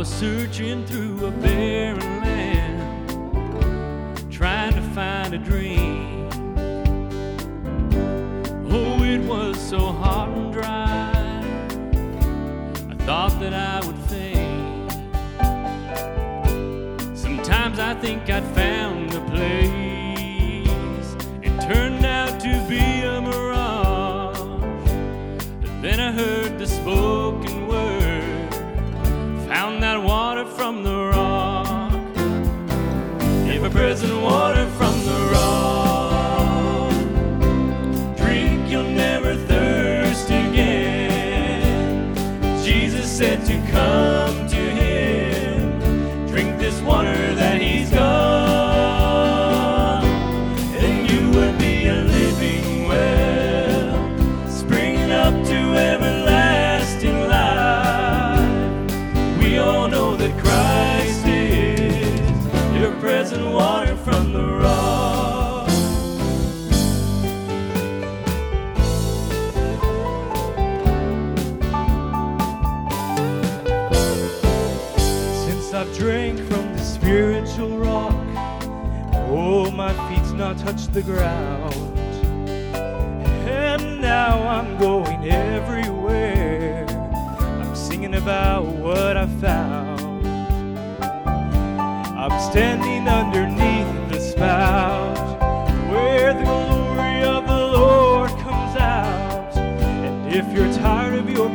was searching through a barren land, trying to find a dream. Oh, it was so hot and dry. I thought that I would faint. Sometimes I think I'd found the place. It turned ever present water I've drank from the spiritual rock, oh, my feet's not touched the ground. And now I'm going everywhere. I'm singing about what I found. I'm standing underneath the spout where the glory of the Lord comes out. And if you're tired of your